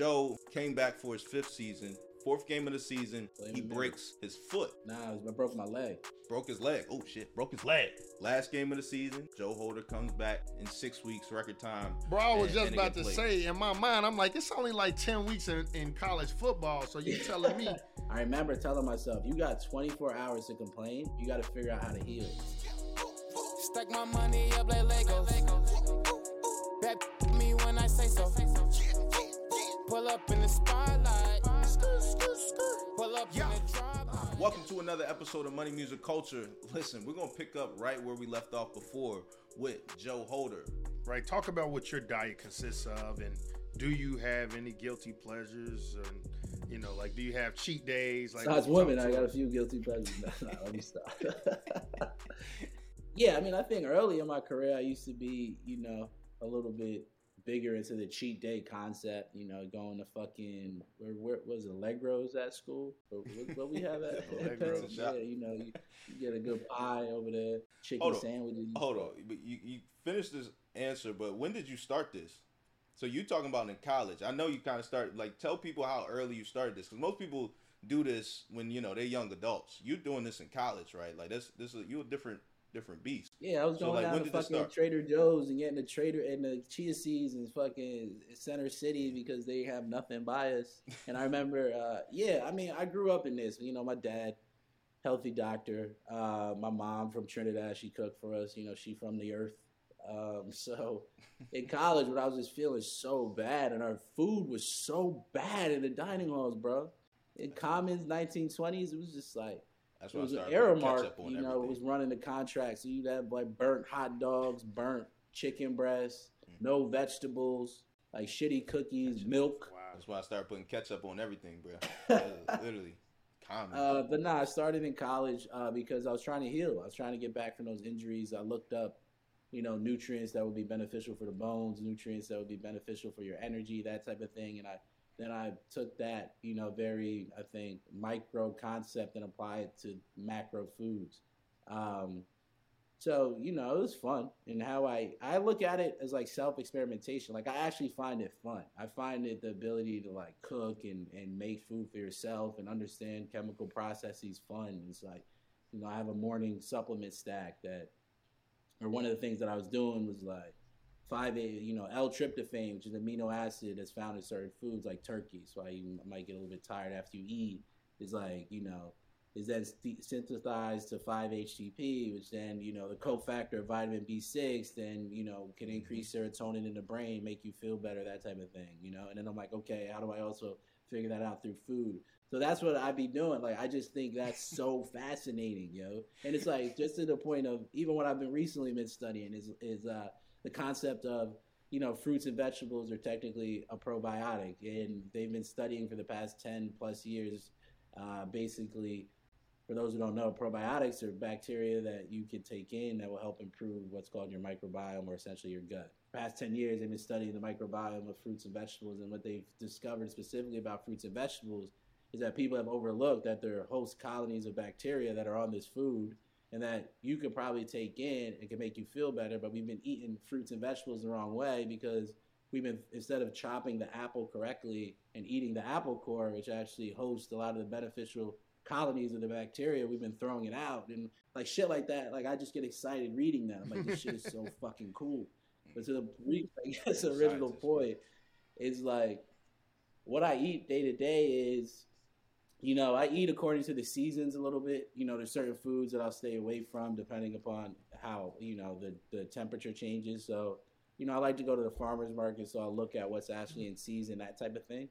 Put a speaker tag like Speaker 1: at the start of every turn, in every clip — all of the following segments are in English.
Speaker 1: Joe came back for his fifth season. Fourth game of the season,
Speaker 2: Blame
Speaker 1: he
Speaker 2: the man.
Speaker 1: breaks his foot.
Speaker 2: Nah, I broke my leg.
Speaker 1: Broke his leg. Oh shit, broke his leg. Last game of the season, Joe Holder comes back in six weeks, record time.
Speaker 3: Bro, I was
Speaker 1: and-
Speaker 3: just
Speaker 1: and
Speaker 3: about to
Speaker 1: played.
Speaker 3: say, in my mind, I'm like, it's only like 10 weeks in, in college football. So you telling me,
Speaker 2: I remember telling myself, you got 24 hours to complain. You got to figure out how to heal.
Speaker 4: Stack my money up like Legos. Up in the spotlight. Pull up in the drive.
Speaker 1: Welcome to another episode of Money Music Culture. Listen, we're gonna pick up right where we left off before with Joe Holder.
Speaker 3: right? Talk about what your diet consists of, and do you have any guilty pleasures? And you know, like, do you have cheat days? Like,
Speaker 2: Besides
Speaker 3: talk
Speaker 2: women, I got a few guilty pleasures. No, no, let me stop. yeah, I mean, I think early in my career, I used to be, you know, a little bit bigger into the cheat day concept. You know, going to fucking where, where was Allegros at school? What, what, we have at
Speaker 3: Allegros.
Speaker 2: yeah, you know, you, you get a good pie over there, chicken
Speaker 1: Hold on.
Speaker 2: sandwiches.
Speaker 1: Hold on, but you, you finished this answer, but when did you start this? So you talking about in college? I know you kind of start Like, tell people how early you started this, because most people do this when you know they're young adults. You're doing this in college, right? Like this, this is you a different, different beast.
Speaker 2: Yeah, I was
Speaker 1: So,
Speaker 2: going
Speaker 1: like,
Speaker 2: down to fucking? Trader Joe's and getting the Trader and the chia seeds and fucking Center City because they have nothing by us. And I remember, uh, yeah, I mean, I grew up in this. You know, my dad, healthy doctor. Uh, my mom from Trinidad, she cooked for us. You know, she from the earth. Um, so in college, when I was just feeling so bad, and our food was so bad in the dining halls, bro. In Commons, 1920s, it was just like
Speaker 1: That's what
Speaker 2: it
Speaker 1: why I
Speaker 2: was an
Speaker 1: started
Speaker 2: error
Speaker 1: putting
Speaker 2: mark,
Speaker 1: on
Speaker 2: you know,
Speaker 1: everything.
Speaker 2: was running the contract. So you'd have like burnt hot dogs, burnt chicken breasts,
Speaker 1: Mm-hmm.
Speaker 2: no vegetables, like shitty cookies, milk.
Speaker 3: Wow.
Speaker 1: That's why I started putting ketchup on everything, bro. Literally, common.
Speaker 2: Uh, but nah, I started in college uh, because I was trying to heal. I was trying to get back from those injuries. I looked up, you know, nutrients that would be beneficial for the bones, nutrients that would be beneficial for your energy, that type of thing. And I then I took that, you know, very I think micro concept and applied it to macro foods. Um, so you know, it was fun. And how I I look at it as like self experimentation. Like I actually find it fun. I find it the ability to like cook and and make food for yourself and understand chemical processes fun. It's like, you know, I have a morning supplement stack that, or one of the things that I was doing was like. 5 A, you know, L-tryptophan, which is an amino acid that's found in certain foods like turkey. So I you might get a little bit tired after you eat. Is like, you know, is then synthesized to 5-HTP, which then, you know, the cofactor of vitamin B6, then, you know, can increase serotonin in the brain, make you feel better, that type of thing, you know? And then I'm like, okay, how do I also figure that out through food? So that's what I'd be doing. Like, I just think that's so fascinating, yo. And it's like, just to the point of, even what I've been recently been studying is, is, uh, the concept of, you know, fruits and vegetables are technically a probiotic. And they've been studying for the past 10 plus years, uh, basically, for those who don't know, probiotics are bacteria that you can take in that will help improve what's called your microbiome or essentially your gut. For Past 10 years, they've been studying the microbiome of fruits and vegetables, and what they've discovered specifically about fruits and vegetables is that people have overlooked that there are host colonies of bacteria that are on this food and that you could probably take in and can make you feel better, but we've been eating fruits and vegetables the wrong way because we've been instead of chopping the apple correctly and eating the apple core, which actually hosts a lot of the beneficial colonies of the bacteria, we've been throwing it out and like shit like that. Like I just get excited reading that. I'm like, this shit is so fucking cool. But to the re- I guess original point is like what I eat day to day is you know, I eat according to the seasons a little bit. You know, there's certain foods that I'll stay away from depending upon how, you know, the, the temperature changes. So, you know, I like to go to the farmer's market, so I'll look at what's actually in season, that type of thing.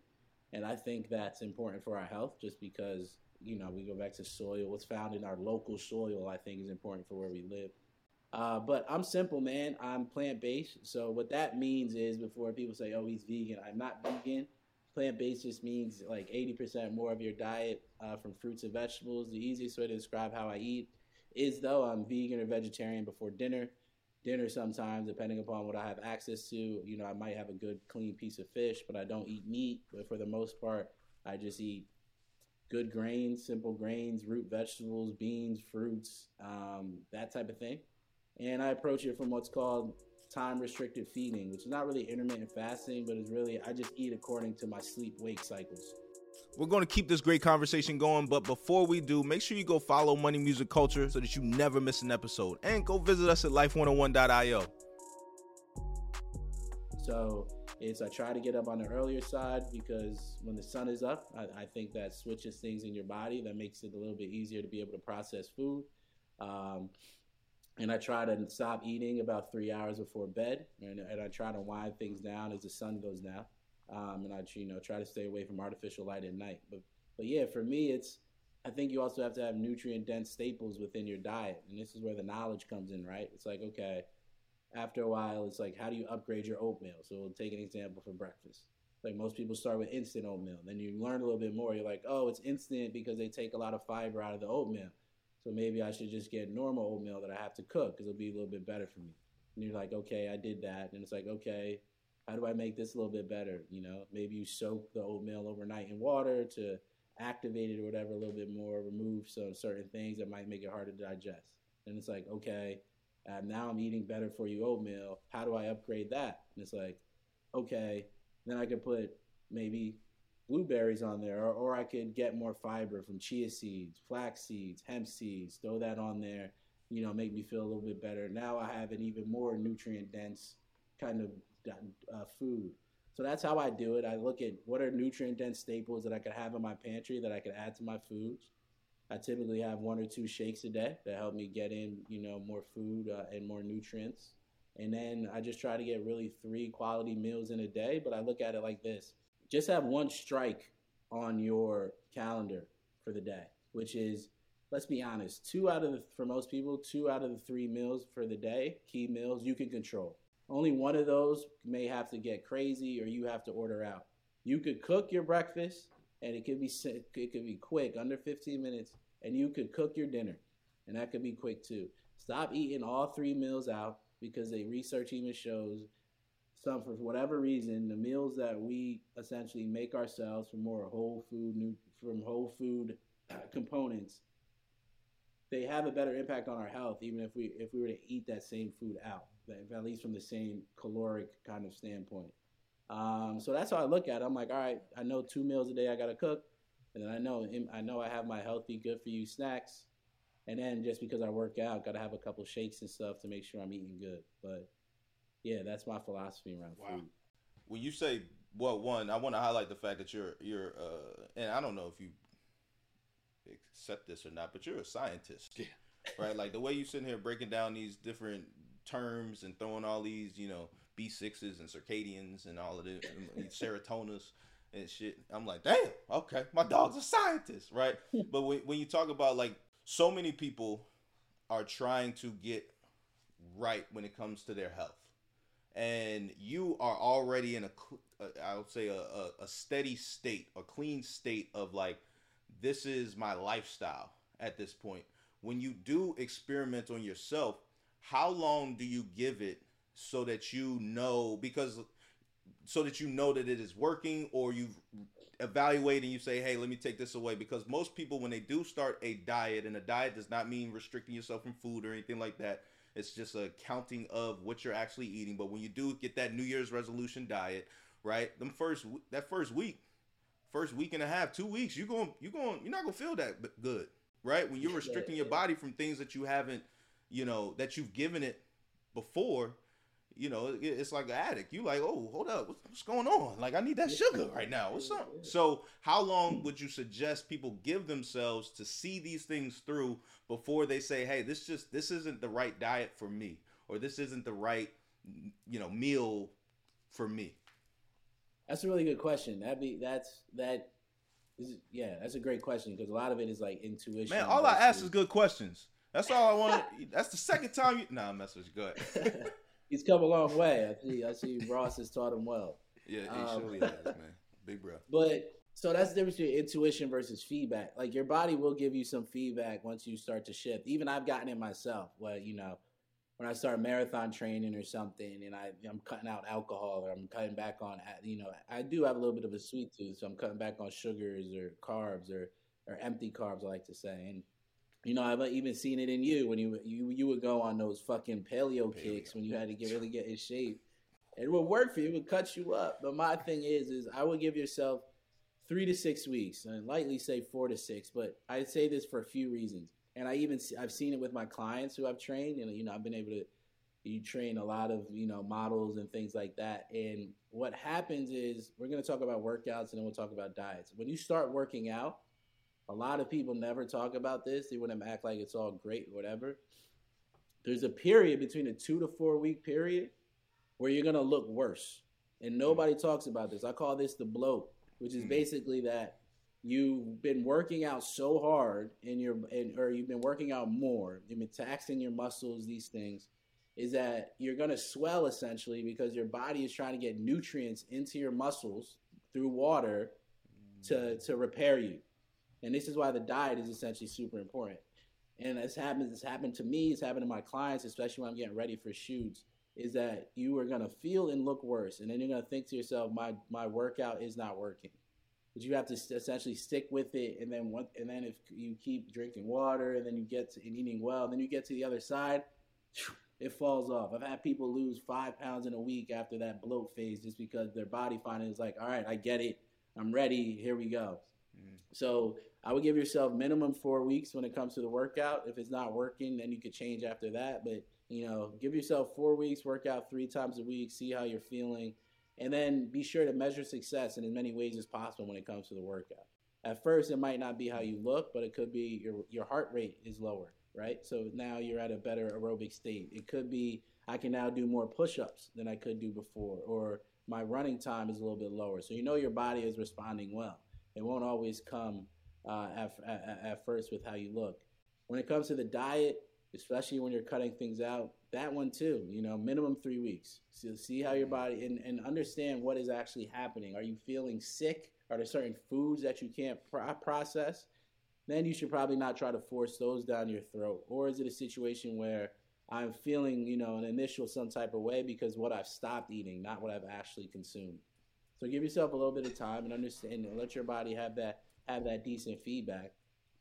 Speaker 2: And I think that's important for our health just because, you know, we go back to soil. What's found in our local soil, I think, is important for where we live. Uh, but I'm simple, man. I'm plant based. So, what that means is before people say, oh, he's vegan, I'm not vegan plant based just means like 80% more of your diet uh, from fruits and vegetables. The easiest way to describe how I eat is though I'm vegan or vegetarian before dinner. Dinner sometimes, depending upon what I have access to, you know, I might have a good clean piece of fish, but I don't eat meat. But for the most part, I just eat good grains, simple grains, root vegetables, beans, fruits, um, that type of thing. And I approach it from what's called time restricted feeding, which is not really intermittent fasting, but it's really I just eat according to my sleep wake cycles.
Speaker 1: We're going to keep this great conversation going, but before we do, make sure you go follow Money Music Culture so that you never miss an episode. And go visit us at life101.io.
Speaker 2: So it's I try to get up on the earlier side because when the sun is up, I, I think that switches things in your body that makes it a little bit easier to be able to process food. Um, and I try to stop eating about three hours before bed, and, and I try to wind things down as the sun goes down. Um, and I, you know, try to stay away from artificial light at night. But, but yeah, for me, it's I think you also have to have nutrient dense staples within your diet, and this is where the knowledge comes in, right? It's like okay, after a while, it's like how do you upgrade your oatmeal? So we'll take an example for breakfast. Like most people start with instant oatmeal, then you learn a little bit more. You're like, oh, it's instant because they take a lot of fiber out of the oatmeal. So maybe I should just get normal oatmeal that I have to cook because it'll be a little bit better for me. And you're like, okay, I did that. And it's like, okay, how do I make this a little bit better? You know, maybe you soak the oatmeal overnight in water to activate it or whatever a little bit more, remove some certain things that might make it harder to digest. And it's like, okay, uh, now I'm eating better for you oatmeal. How do I upgrade that? And it's like, okay, then I could put maybe blueberries on there, or, or I could get more fiber from chia seeds, flax seeds, hemp seeds, throw that on there, you know, make me feel a little bit better. Now I have an even more nutrient dense kind of uh, food. So that's how I do it. I look at what are nutrient dense staples that I could have in my pantry that I could add to my foods. I typically have one or two shakes a day that help me get in, you know, more food uh, and more nutrients. And then I just try to get really three quality meals in a day. But I look at it like this just have one strike on your calendar for the day, which is, let's be honest, two out of the, for most people, two out of the three meals for the day, key meals, you can control. Only one of those may have to get crazy or you have to order out. You could cook your breakfast and it could be it could be quick, under 15 minutes, and you could cook your dinner, and that could be quick too. Stop eating all three meals out because the research even shows some for whatever reason the meals that we essentially make ourselves from more whole food from whole food components they have a better impact on our health even if we if we were to eat that same food out at least from the same caloric kind of standpoint. Um, so that's how i look at it. I'm like all right i know two meals a day i gotta cook and then i know i know i have my healthy good for you snacks and then just because i work out gotta have a couple shakes and stuff to make sure i'm eating good. But yeah, that's my philosophy around wow. food.
Speaker 1: When you say well, one, I want to highlight the fact that you're you're, uh, and I don't know if you accept this or not, but you're a scientist, yeah. right? Like the way you sitting here breaking down these different terms and throwing all these, you know, B sixes and circadians and all of the serotonins and shit. I'm like, damn, okay, my dog's a scientist, right? but when when you talk about like so many people are trying to get right when it comes to their health and you are already in a I would say a, a, a, steady state, a clean state of like this is my lifestyle at this point. When you do experiment on yourself, how long do you give it so that you know because so that you know that it is working or you evaluate and you say, hey, let me take this away. Because most people, when they do start a diet, and a diet does not mean restricting yourself from food or anything like that, it's just a counting of what you're actually eating. But when you do get that New Year's resolution diet, right? Them first that first week, first week and a half, two weeks, you're going you're going you're not gonna feel that good, right? When you're restricting your body from things that you haven't, you know, that you've given it before you know, it's like an addict. You like, oh, hold up, what's going on? Like, I need that sugar right now. What's up? So, how long would you suggest people give themselves to see these things through before they say, hey, this just this isn't the right diet for me, or this isn't the right, you know, meal for me?
Speaker 2: That's a really good question. That be that's that. Is, yeah, that's a great question because a lot of it is like intuition.
Speaker 1: Man, all I ask is good questions. That's all I want. that's the second time you. Nah, message. Go ahead.
Speaker 2: he's come a long way. I see. I see. Ross has taught him well.
Speaker 1: Yeah, he um, surely has, man. Big bro.
Speaker 2: But so that's the difference between intuition versus feedback. Like your body will give you some feedback once you start to shift. Even I've gotten it myself. Well, you know, when I start marathon training or something, and I I'm cutting out alcohol or I'm cutting back on, you know, I do have a little bit of a sweet tooth, so I'm cutting back on sugars or carbs or or empty carbs. I like to say, and You know, I've even seen it in you when you you you would go on those fucking paleo, kicks when you had to get really get in shape. It would work for you, it would cut you up. But my thing is, is I would give yourself three to six weeks, and lightly say four to six. But I say this for a few reasons, and I even I've seen it with my clients who I've trained, and you know I've been able to you train a lot of you know models and things like that and what happens is we're going to talk about workouts and then we'll talk about diets when you start working out a lot of people never talk about this. They want to act like it's all great or whatever. There's a period between a two to four week period where you're going to look worse. And nobody talks about this. I call this the bloat which is hmm. basically that you've been working out so hard in your and, or you've been working out more you've been taxing your muscles these things is that you're going to swell essentially because your body is trying to get nutrients into your muscles through water to to repair you. And this is why the diet is essentially super important. And this happens. this happened to me. It's happened to my clients, especially when I'm getting ready for shoots. Is that you are gonna feel and look worse, and then you're gonna think to yourself, "My my workout is not working." But you have to essentially stick with it, and then one, and then if you keep drinking water, and then you get to and eating well, then you get to the other side it falls off. I've had people lose five pounds in a week after that bloat phase just because their body finally is like, all right, I get it. I'm ready. Here we go. Mm. So I would give yourself minimum four weeks when it comes to the workout. If it's not working, then you could change after that. But you know, give yourself four weeks, work out three times a week, see how you're feeling, and then be sure to measure success in as many ways as possible when it comes to the workout. At first, it might not be how you look, but it could be your your heart rate is lower right? So now you're at a better aerobic state. It could be I can now do more push-ups than I could do before, or my running time is a little bit lower. So you know your body is responding well. It won't always come uh, at, at, at first with how you look. When it comes to the diet, especially when you're cutting things out, that one too, you know, minimum three weeks. So see how your body and, and understand what is actually happening. Are you feeling sick? Are there certain foods that you can't process? then you should probably not try to force those down your throat. Or is it a situation where I'm feeling, you know, an initial some type of way because what I've stopped eating, not what I've actually consumed. So give yourself a little bit of time and understand and let your body have that have that decent feedback.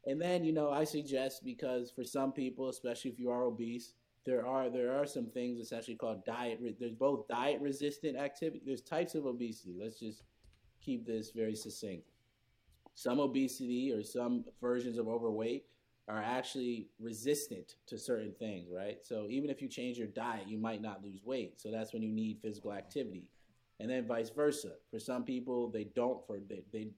Speaker 2: And then, you know, I suggest because for some people, especially if you are obese, there are there are some things essentially called diet. There's both diet resistant activity. There's types of obesity. Let's just keep this very succinct some obesity or some versions of overweight are actually resistant to certain things, right? So even if you change your diet, you might not lose weight. So that's when you need physical activity. And then vice versa. For some people, they don't for they, they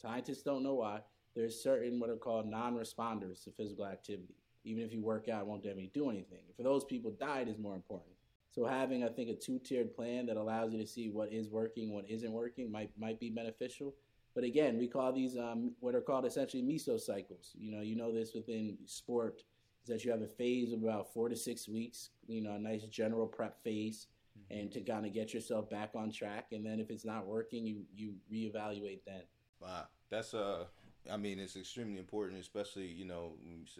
Speaker 2: scientists don't know why. There's certain what are called non-responders to physical activity. Even if you work out, it won't you do anything. For those people, diet is more important. So having, I think, a two-tiered plan that allows you to see what is working, what isn't working, might might be beneficial. But again, we call these um, what are called essentially mesocycles. You know, you know this within sport is that you have a phase of about four to six weeks. You know, a nice general prep phase, mm-hmm. and to kind of get yourself back on track. And then if it's not working, you you reevaluate then.
Speaker 1: That's uh. I mean, it's extremely important, especially you know,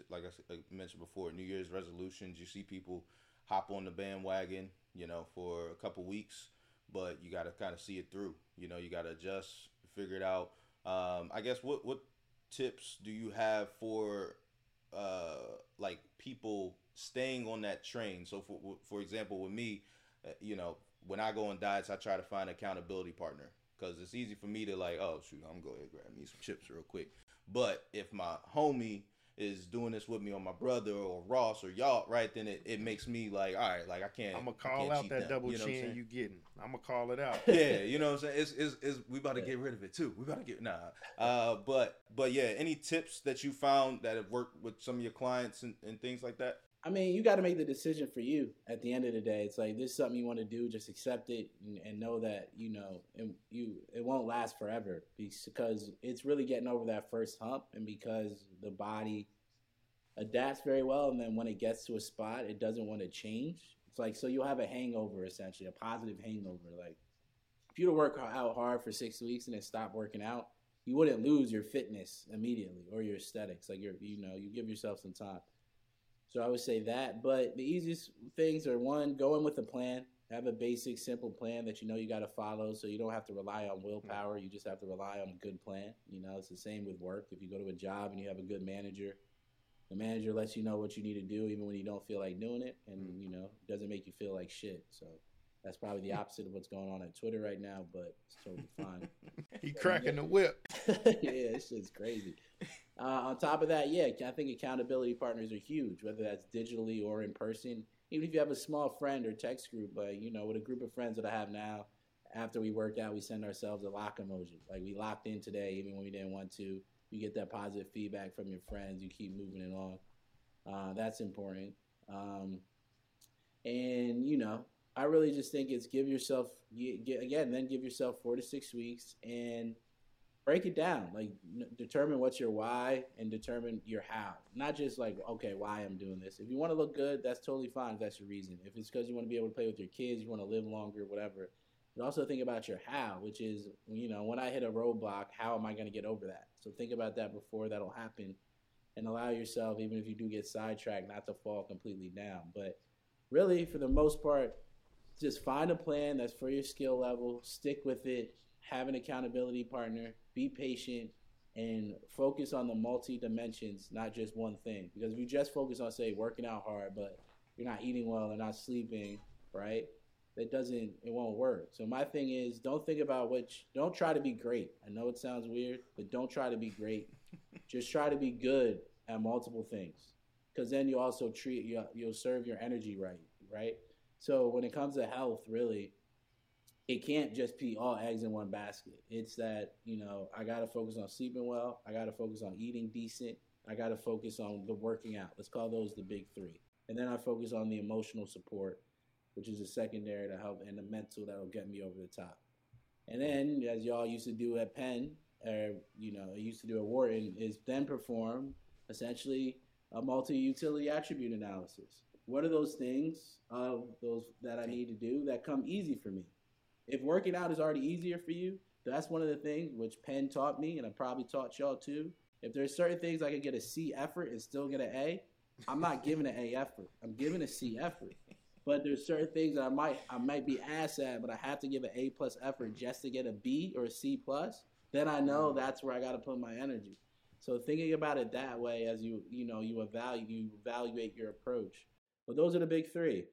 Speaker 1: like I mentioned before, New Year's resolutions. You see people hop on the bandwagon, you know, for a couple weeks, but you got to kind of see it through. You know, you got to adjust figure it out. Um, I guess what what tips do you have for uh, like people staying on that train? So for for example, with me, uh, you know, when I go on diets, I try to find accountability partner because it's easy for me to like, oh shoot, I'm going to grab me some chips real quick. But if my homie is doing this with me or my brother or Ross or y'all, right? Then it, it makes me like, all right, like I can't.
Speaker 3: I'm gonna call out that them, double you know chin you getting. I'm gonna call it out.
Speaker 1: yeah, you know what I'm saying? It's, it's, it's we about to get rid of it too. We about to get nah. Uh, but but yeah, any tips that you found that have worked with some of your clients and, and things like that?
Speaker 2: I mean, you got to make the decision for you. At the end of the day, it's like this is something you want to do. Just accept it and, and know that you know it, you it won't last forever because it's really getting over that first hump, and because the body adapts very well, and then when it gets to a spot, it doesn't want to change. It's like so you'll have a hangover essentially, a positive hangover. Like if you to work out hard for six weeks and then stop working out, you wouldn't lose your fitness immediately or your aesthetics. Like you're, you know, you give yourself some time. So I would say that. But the easiest things are one, go in with a plan. Have a basic, simple plan that you know you got to follow, so you don't have to rely on willpower. You just have to rely on a good plan. You know, it's the same with work. If you go to a job and you have a good manager The manager lets you know what you need to do even when you don't feel like doing it, and mm-hmm. you know doesn't make you feel like shit. So that's probably the opposite of what's going on at Twitter right now, but it's totally fine.
Speaker 3: he cracking the whip.
Speaker 2: yeah, this shit's crazy. Uh, on top of that, yeah, I think accountability partners are huge, whether that's digitally or in person. Even if you have a small friend or text group, but you know, with a group of friends that I have now, after we work out, we send ourselves a lock emoji. Like we locked in today, even when we didn't want to. You get that positive feedback from your friends. You keep moving it on. Uh, that's important. Um, and you know, I really just think it's give yourself get again, then give yourself four to six weeks and break it down. Like determine what's your why and determine your how. Not just like okay, why I'm doing this. If you want to look good, that's totally fine. If that's your reason. If it's because you want to be able to play with your kids, you want to live longer, whatever. But also think about your how, which is you know when I hit a roadblock, how am I going to get over that? So think about that before that'll happen, and allow yourself, even if you do get sidetracked, not to fall completely down. But really, for the most part just find a plan that's for your skill level, stick with it, have an accountability partner, be patient, and focus on the multi dimensions, not just one thing. Because if you just focus on, say, working out hard, but you're not eating well or not sleeping, right? That doesn't, it won't work. So my thing is, don't think about which, don't try to be great. I know it sounds weird, but don't try to be great. just try to be good at multiple things. Because then you also treat, you, you'll serve your energy right, right? So when it comes to health, really, it can't just be all eggs in one basket. It's that, you know, I got to focus on sleeping well. I got to focus on eating decent. I got to focus on the working out. Let's call those the big three. And then I focus on the emotional support, which is a secondary to help, and the mental that'll get me over the top. And then, as y'all used to do at Penn, or, you know, I used to do at Wharton, is then perform essentially a multi utility attribute analysis what are those things of those that I need to do that come easy for me? If working out is already easier for you, that's one of the things which Penn taught me, and I probably taught y'all too. If there's certain things I can get a C effort and still get an A, I'm not giving an A effort. I'm giving a C effort. But there's certain things that I might I might be ass at, but I have to give an A plus effort just to get a B or a C plus. Then I know mm-hmm. that's where I got to put my energy. So thinking about it that way, as you you know you evaluate you evaluate your approach, but those are the big three.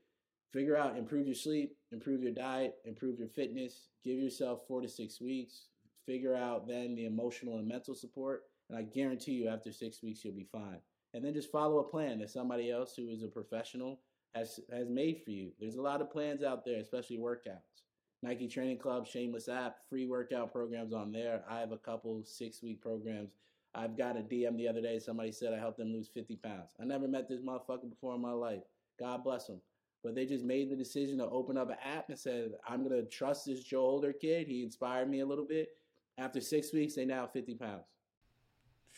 Speaker 2: Figure out, improve your sleep, improve your diet, improve your fitness, give yourself four to six weeks. Figure out then the emotional and mental support. And I guarantee you, after six weeks, you'll be fine. And then just follow a plan that somebody else who is a professional has, has made for you. There's a lot of plans out there, especially workouts. Nike Training Club, Shameless app, free workout programs on there. I have a couple six week programs. I've got a DM the other day. Somebody said I helped them lose 50 pounds. I never met this motherfucker before in my life. God bless them. But they just made the decision to open up an app and said, I'm going to trust this Joe Holder kid. He inspired me a little bit. After six weeks, they now 50 pounds.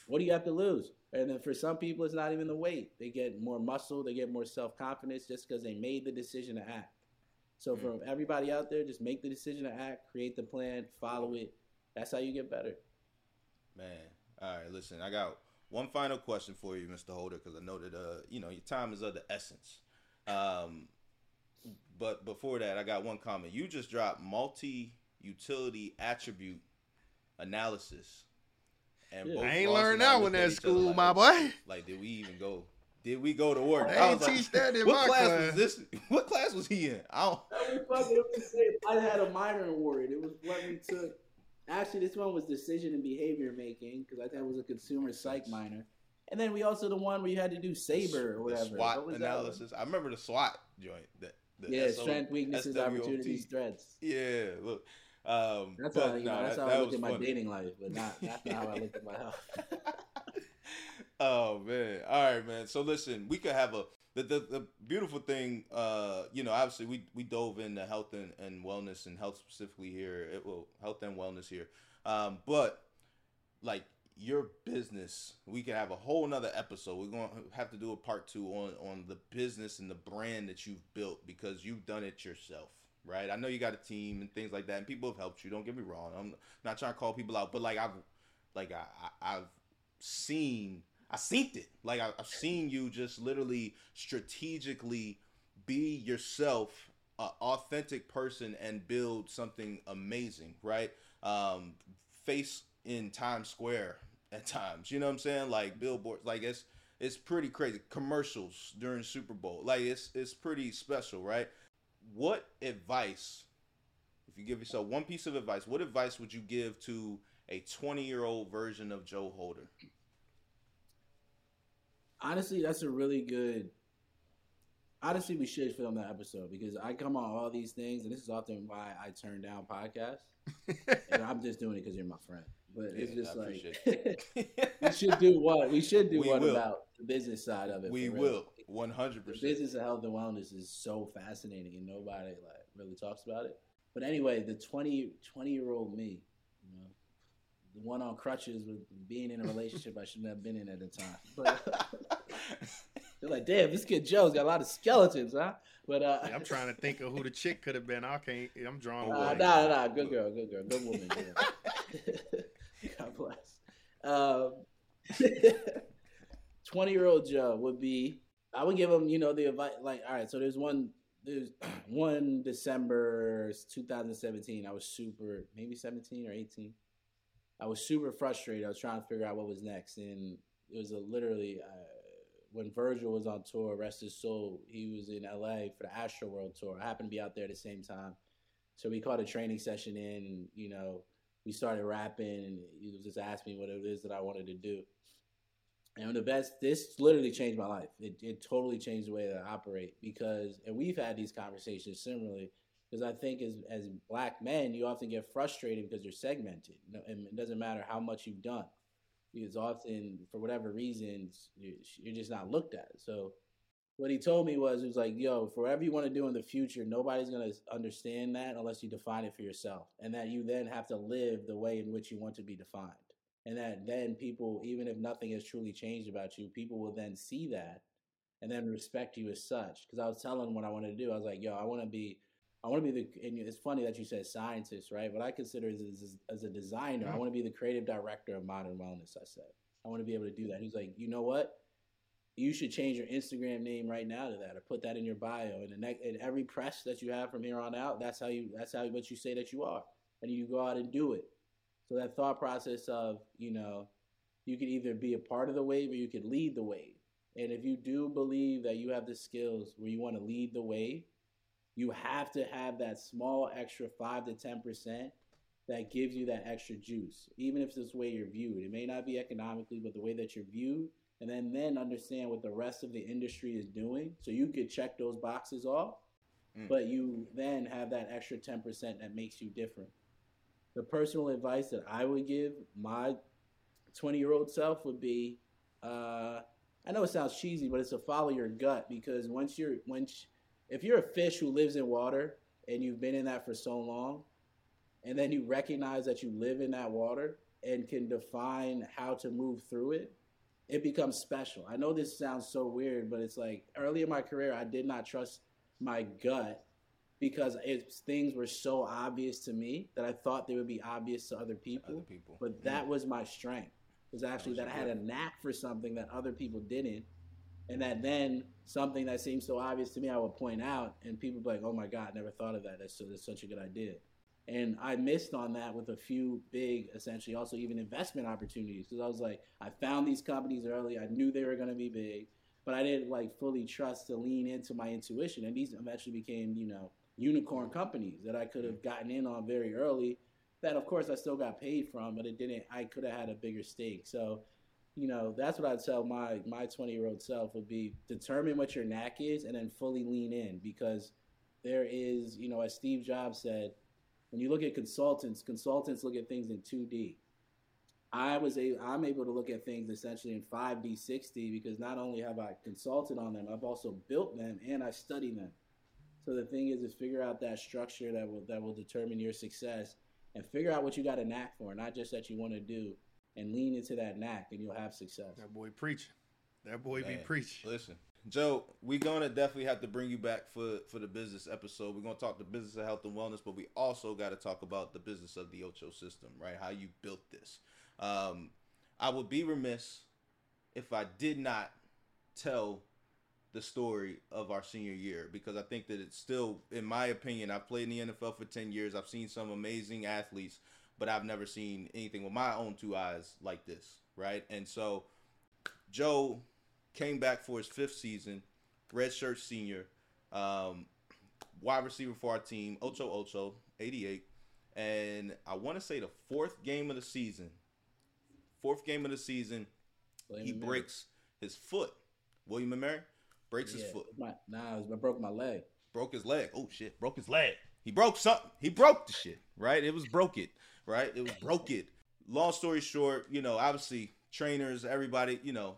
Speaker 2: What do you have to lose? And then for some people, it's not even the weight. They get more muscle, they get more self confidence just because they made the decision to act. So, mm. for everybody out there, just make the decision to act, create the plan, follow it. That's how you get better.
Speaker 1: Man, all right, listen, I got one final question for you, Mr. Holder, because I know that uh, you know your time is of the essence. Um, but before that, I got one comment. You just dropped multi utility attribute analysis.
Speaker 3: And yeah. I ain't learned that one at school, like, my boy.
Speaker 1: Like, did we even go? Did we go to work?
Speaker 3: They ain't teach like, that in
Speaker 1: what
Speaker 3: my class,
Speaker 1: class. was this? What class was he in? I don't.
Speaker 2: I had a minor in Wharton. It was what we took. Actually, this one was decision and behavior making because I thought it was a consumer psych minor. And then we also the one where you had to do saber or whatever.
Speaker 1: The SWOT analysis. I remember the SWOT joint. That
Speaker 2: the yeah, SO, strength, weaknesses, SWOT. opportunities, threats.
Speaker 1: Yeah, look. Um,
Speaker 2: that's how you know, that's that, how I look at my dating life, but not that's not how I look at my health.
Speaker 1: oh man! All right, man. So listen, we could have a the, the, the beautiful thing, uh, you know, obviously we, we dove into health and, and wellness and health specifically here. It will health and wellness here. Um, but like your business, we can have a whole nother episode. We're going to have to do a part two on, on the business and the brand that you've built because you've done it yourself. Right. I know you got a team and things like that and people have helped you. Don't get me wrong. I'm not trying to call people out, but like I've, like I, I I've seen I seen it. Like I, have seen you just literally strategically be yourself, an authentic person, and build something amazing. Right? Um, face in Times Square at times. You know what I'm saying? Like billboards. Like it's it's pretty crazy. Commercials during Super Bowl, like it's it's pretty special, right? What advice, if you give yourself one piece of advice, what advice would you give to a 20 year old version of Joe Holder?
Speaker 2: Honestly, that's a really good. Honestly, we should film that episode because I come on all these things, and this is often why I turn down podcasts. and I'm just doing it because you're my friend. But it's just
Speaker 1: I
Speaker 2: like we should do what we should do
Speaker 1: We
Speaker 2: one
Speaker 1: will.
Speaker 2: about the business side of it.
Speaker 1: we will 100.
Speaker 2: The
Speaker 1: percent
Speaker 2: business of health and wellness is so fascinating, and nobody like really talks about it. But anyway, the 20, 20 year old me, you know, the one on crutches with being in a relationship I shouldn't have been in at the time. But they're like, damn, this kid Joe's got a lot of skeletons, huh? But uh,
Speaker 3: I'm trying to think of who the chick could have been. I can't. I'm drawing.
Speaker 2: Uh, nah, nah, nah, good girl, good girl, good woman. yeah. God bless. Um, Twenty-year-old Joe would be. I would give him, you know, the advice. Like, all right, so there's one. There's one December 2017. I was super, maybe 17 or 18. I was super frustrated. I was trying to figure out what was next, and it was a literally uh, when Virgil was on tour, rest his soul. He was in LA for the Astroworld tour. I happened to be out there at the same time. So we caught a training session in, and you know, we started rapping, and he was just asking me what it is that I wanted to do. And the best, this literally changed my life. It, it totally changed the way that I operate because, and we've had these conversations similarly, because I think as as black men, you often get frustrated because you're segmented, and it doesn't matter how much you've done, because often for whatever reasons you- you're just not looked at. So what he told me was, he was like, yo, for whatever you want to do in the future, nobody's going to understand that unless you define it for yourself. And that you then have to live the way in which you want to be defined. And that then people, even if nothing has truly changed about you, people will then see that and then respect you as such. Because I was telling him what I wanted to do. I was like, yo, I want to be. I want to be the, and it's funny that you said scientist, right? What I consider is, as, as a designer, I mm-hmm. want to be the creative director of modern wellness. I said, I want to be able to do that. He's like, you know what? you should change your Instagram name right now to that, or put that in your bio. And the next, in every press that you have from here on out, that's how you, that's how what you say that you are, and you go out and do it. So that thought process of, you know, you could either be a part of the wave or you could lead the wave. And if you do believe that you have the skills where you want to lead the wave, you have to have that small extra five to ten percent that gives you that extra juice, even if it's the way you're viewed. It may not be economically, but the way that you're viewed and then then understand what the rest of the industry is doing so you could check those boxes off
Speaker 1: Mm.
Speaker 2: but you then have that extra 10% that makes you different the personal advice that i would give my 20 year old self would be uh, i know it sounds cheesy but it's to follow your gut because once you're once if you're a fish who lives in water and you've been in that for so long and then you recognize that you live in that water and can define how to move through it it becomes special. I know this sounds so weird, but it's like early in my career, I did not trust my gut because it's, things were so obvious to me that I thought they would be obvious to other people.
Speaker 1: Other people.
Speaker 2: But that was my strength. Was actually
Speaker 1: was
Speaker 2: that I had a knack for something that other people didn't, and that then something that seems so obvious to me, I would point out, and people be like, "Oh my God, never thought of that. That's, so, that's such a good idea." And I missed on that with a few big, essentially, also even investment opportunities because I was like, I found these companies early. I knew they were going to be big, but I didn't like fully trust to lean into my intuition. And these eventually became, you know, unicorn companies that I could have gotten in on very early. That of course I still got paid from, but it didn't. I could have had a bigger stake. So, you know, that's what I'd tell my my 20 year old self would be determine what your knack is and then fully lean in because there is, you know, as Steve Jobs said when you look at consultants, consultants look at things in 2D. I was a, I'm able to look at things essentially in 5D, 6D because not only have I consulted on them, I've also built them and I study them. So the thing is, is figure out that structure that will that will determine your success, and figure out what you got a knack for, not just that you want to do, and lean into that knack, and you'll have success.
Speaker 3: That boy preaching. That boy be preach.
Speaker 1: Listen, Joe, we're gonna definitely have to bring you back for for the business episode. We're gonna talk the business of health and wellness, but we also got to talk about the business of the Ocho system, right? How you built this. Um, I would be remiss if I did not tell the story of our senior year because I think that it's still, in my opinion, I've played in the NFL for ten years. I've seen some amazing athletes, but I've never seen anything with my own two eyes like this, right? And so, Joe came back for his fifth season, redshirt senior, um, wide receiver for our team, Ocho Ocho, 88. And I want to say the fourth game of the season, fourth game of the season,
Speaker 2: Blame
Speaker 1: he breaks his foot. William and Mary breaks his foot,
Speaker 2: My, nah, was, I broke my leg.
Speaker 1: broke his leg. Oh shit, broke his leg. He broke something. He broke the shit, right? It was broke it, right? It was broke it. Long story short, you know, obviously trainers, everybody, you know,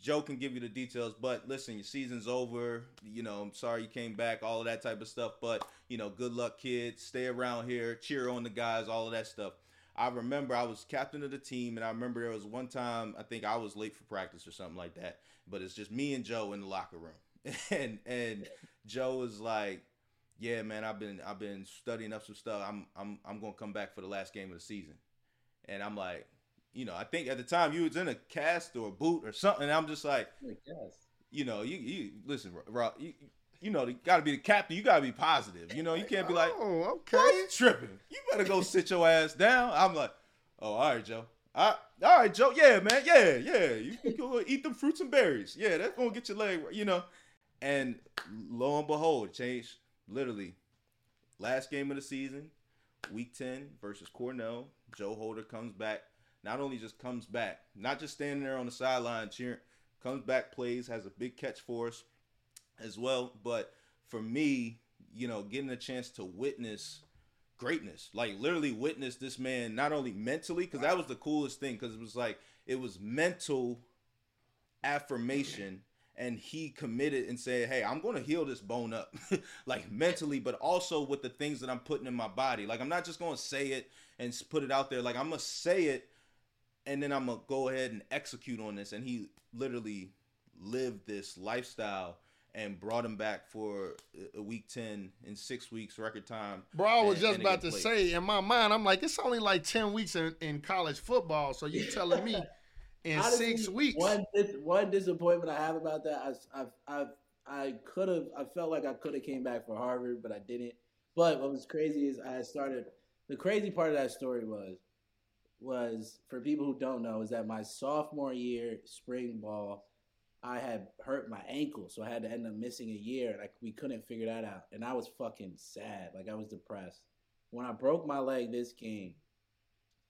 Speaker 1: Joe can give you the details, but listen, your season's over. You know, I'm sorry you came back, all of that type of stuff. But you know, good luck, kids. Stay around here, cheer on the guys, all of that stuff. I remember I was captain of the team, and I remember there was one time I think I was late for practice or something like that. But it's just me and Joe in the locker room, and and Joe was like, "Yeah, man, I've been I've been studying up some stuff. I'm I'm I'm gonna come back for the last game of the season." And I'm like, you know, I think at the time you was in a cast or a boot or something. And I'm just like, you know, you you listen, Rob, you you know, you got to be the captain. You got to be positive. You know, you can't be like,
Speaker 3: oh, okay.
Speaker 1: "Boy, you tripping? You better go sit your ass down." I'm like, "Oh, all right, Joe. All right, all right, Joe. Yeah, man. Yeah, yeah. You can go eat them fruits and berries. Yeah, that's gonna get your leg. You know." And lo and behold, it changed. Literally, last game of the season, week ten versus Cornell. Joe Holder comes back. Not only just comes back, not just standing there on the sideline cheering, comes back, plays, has a big catch for us as well. But for me, you know, getting a chance to witness greatness, like literally witness this man not only mentally, because that was the coolest thing, because it was like it was mental affirmation. And he committed and said, "Hey, I'm going to heal this bone up, like mentally, but also with the things that I'm putting in my body. Like I'm not just going to say it and put it out there. Like I'm gonna say it, and then I'm gonna go ahead and execute on this." And he literally lived this lifestyle and brought him back for a- week 10 in six weeks record time
Speaker 3: Bro, I was
Speaker 1: and-
Speaker 3: just
Speaker 1: and
Speaker 3: about to say in my mind, I'm like, it's only like 10 weeks in, in college football. So you telling me in six weeks.
Speaker 2: One one disappointment I have about that, I I I, I could have, I felt like I could have came back for Harvard, but I didn't. But what was crazy is I started. The crazy part of that story was, was for people who don't know, is that my sophomore year spring ball, I had hurt my ankle, so I had to end up missing a year, and I, we couldn't figure that out, and I was fucking sad, like I was depressed. When I broke my leg this game,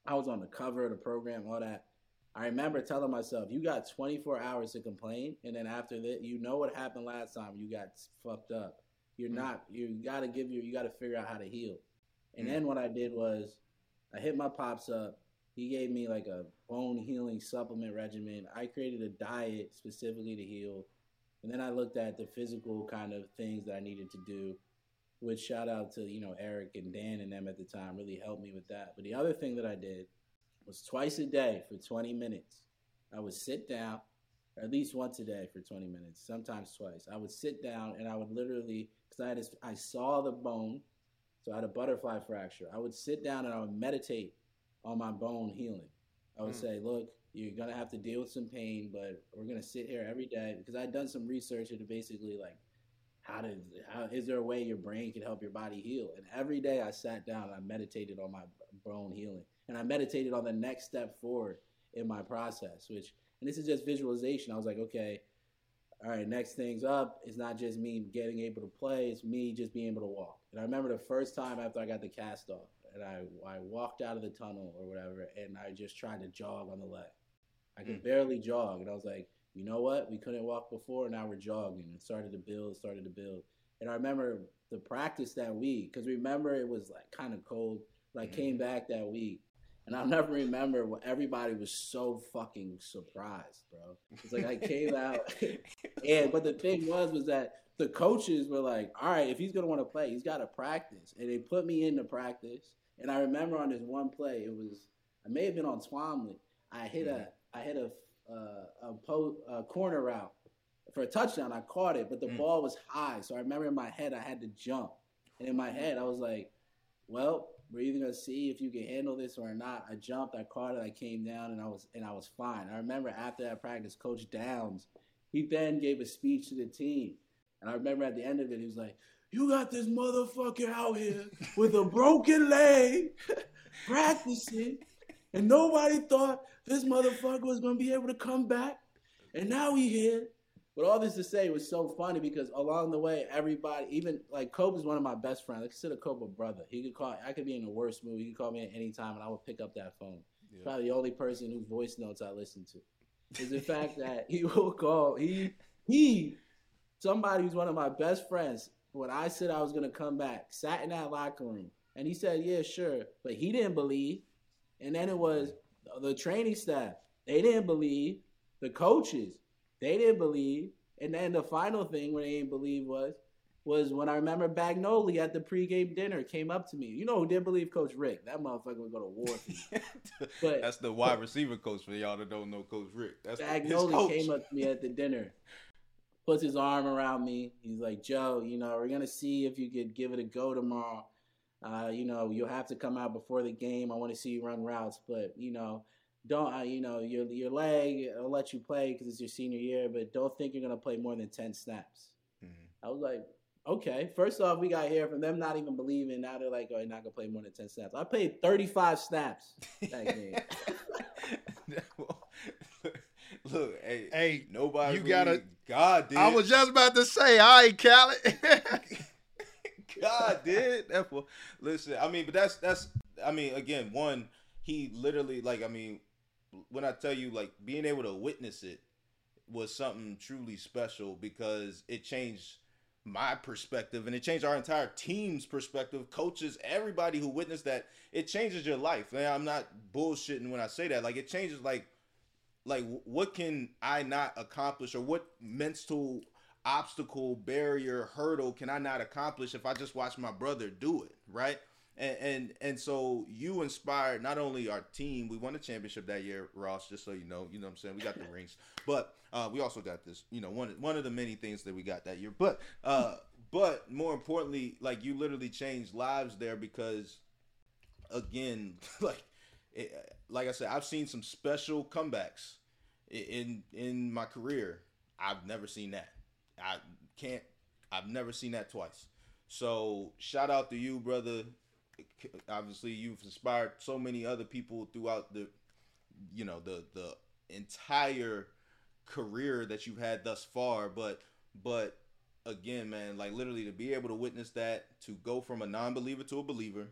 Speaker 2: I was on the cover of the program, all that. I remember telling myself, "You got 24 hours to complain, and then after that, you know what happened last time. You got fucked up. You're
Speaker 1: Mm.
Speaker 2: not. You got to give you. You got to figure out how to heal." And
Speaker 1: Mm.
Speaker 2: then what I did was, I hit my pops up. He gave me like a bone healing supplement regimen. I created a diet specifically to heal, and then I looked at the physical kind of things that I needed to do. Which shout out to you know Eric and Dan and them at the time really helped me with that. But the other thing that I did was twice a day for 20 minutes. I would sit down, at least once a day for 20 minutes, sometimes twice. I would sit down and I would literally, because I had this, I saw the bone, so I had a butterfly fracture. I would sit down and I would meditate on my bone healing. I would
Speaker 3: Mm.
Speaker 2: say, look, you're gonna have to deal with some pain, but we're gonna sit here every day because I had done some research into basically like how to how is there a way your brain can help your body heal? And every day I sat down and I meditated on my bone healing, and I meditated on the next step forward in my process. Which and this is just visualization. I was like, okay, all right, next thing's up. It's not just me getting able to play; it's me just being able to walk. And I remember the first time after I got the cast off, and I I walked out of the tunnel or whatever, and I just tried to jog on the leg. I could
Speaker 1: Mm.
Speaker 2: barely jog, and I was like, you know what? We couldn't walk before, now we're jogging. And started to build, started to build. And I remember the practice that week, because remember it was like kind of cold. But I came back that week, and I'll never remember what everybody was so fucking surprised, bro. It's like I came out, and but the thing was, was that the coaches were like, all right, if he's gonna want to play, he's got to practice, and they put me into practice. And I remember on this one play, it was I may have been on Twomley. I hit a I hit a uh, a, po- a corner route for a touchdown. I caught it, but the
Speaker 1: Mm.
Speaker 2: ball was high, so I remember in my head I had to jump, and in my head I was like, well. We're either gonna see if you can handle this or not. I jumped, I caught it, I came down, and I was and I was fine. I remember after that practice, Coach Downs, he then gave a speech to the team, and I remember at the end of it, he was like, "You got this motherfucker out here with a broken leg, practicing, and nobody thought this motherfucker was gonna be able to come back. and now we here. But all this to say was so funny because along the way, everybody, even like Kobe is one of my best friends. I consider Kobe a brother. He could call. I could be in the worst mood. He could call me at any time, and I would pick up that phone.
Speaker 1: Yeah.
Speaker 2: Probably the only person whose voice notes I listen to is the fact that he will call. He he, somebody who's one of my best friends. When I said I was gonna come back, sat in that locker room, and he said, "Yeah, sure," but he didn't believe. And then it was the training staff. They didn't believe. The coaches. They didn't believe. And then the final thing where they didn't believe was was when I remember Bagnoli at the pregame dinner came up to me. You know who didn't believe Coach Rick? That motherfucker would go to war for. But-
Speaker 1: That's the wide receiver coach for y'all that don't know Coach Rick. That's
Speaker 2: Bagnoli came up to me at the dinner, puts his arm around me. He's like, Joe, you know, we're gonna see if you could give it a go tomorrow. Uh, you know, you'll have to come out before the game. I want to see you run routes, but you know, don't uh, you know your your leg? I'll let you play because it's your senior year, but don't think you're gonna play more than ten snaps.
Speaker 1: Mhm.
Speaker 2: I was like, okay. First off, we got here from them not even believing. Now they're like, oh, you're not gonna play more than ten snaps. I played 35 snaps that game.
Speaker 1: Look, hey,
Speaker 3: Hey,
Speaker 1: nobody.
Speaker 3: you gotta-
Speaker 1: God did.
Speaker 3: I was just about to say, all right, Khaled.
Speaker 1: God did. That for listen. I mean, but that's that's. I mean, again, one. He literally like. I mean, when I tell you like being able to witness it was something truly special because it changed my perspective and it changed our entire team's perspective. Coaches, everybody who witnessed that, it changes your life. And I'm not bullshitting when I say that. Like it changes like like what can I not accomplish or what mental obstacle, barrier, hurdle can I not accomplish if I just watch my brother do it, right? And and and so you inspired not only our team, we won a championship that year, Ross, just so you know, you know what I'm saying? We got the rings. But uh, we also got this, you know, one one of the many things that we got that year. But uh but more importantly, like you literally changed lives there because again, like it, like I said, I've seen some special comebacks in in my career. I've never seen that. I can't. I've never seen that twice. So shout out to you, brother. Obviously, you've inspired so many other people throughout the, you know, the the entire career that you've had thus far. But but again, man, like literally to be able to witness that, to go from a non-believer to a believer,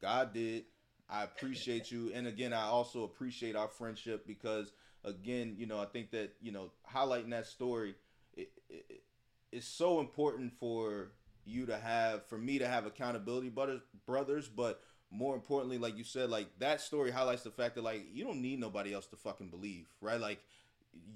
Speaker 1: God did. I appreciate you, and again, I also appreciate our friendship because, again, you know, I think that you know, highlighting that story, it, it, it's so important for you to have, for me to have accountability brothers, brothers, but more importantly, like you said, like that story highlights the fact that like you don't need nobody else to fucking believe, right? Like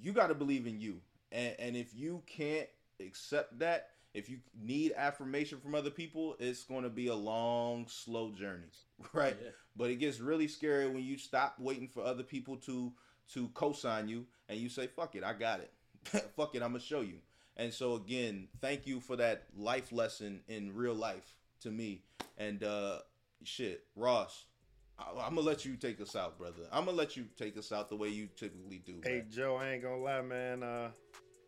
Speaker 1: you got to believe in you, and and if you can't accept that, if you need affirmation from other people, it's going to be a long, slow journey, right?
Speaker 2: Yeah.
Speaker 1: But it gets really scary when you stop waiting for other people to to co-sign you and you say, "Fuck it, I got it. Fuck it, I'm gonna show you." And so again, thank you for that life lesson in real life to me. And uh shit, Ross, I, I'm gonna let you take us out, brother. I'm gonna let you take us out the way you typically do.
Speaker 3: Hey
Speaker 1: man.
Speaker 3: Joe, I ain't gonna lie, man. Uh,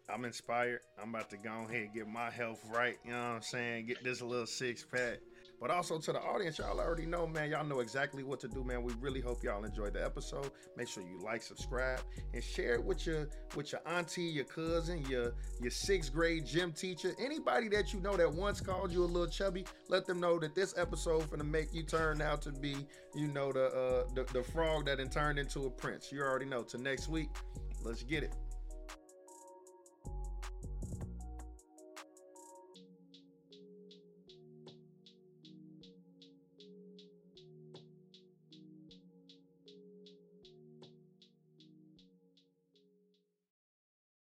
Speaker 3: I'm inspired. I'm about to go ahead and get my health right. You know what I'm saying? Get this little six pack. But also to the audience, y'all already know, man. Y'all know exactly what to do, man. We really hope y'all enjoyed the episode. Make sure you like, subscribe, and share it with your with your auntie, your cousin, your your sixth grade gym teacher, anybody that you know that once called you a little chubby. Let them know that this episode gonna make you turn out to be, you know, the uh the, the frog that turned into a prince. You already know. Till next week, let's get it.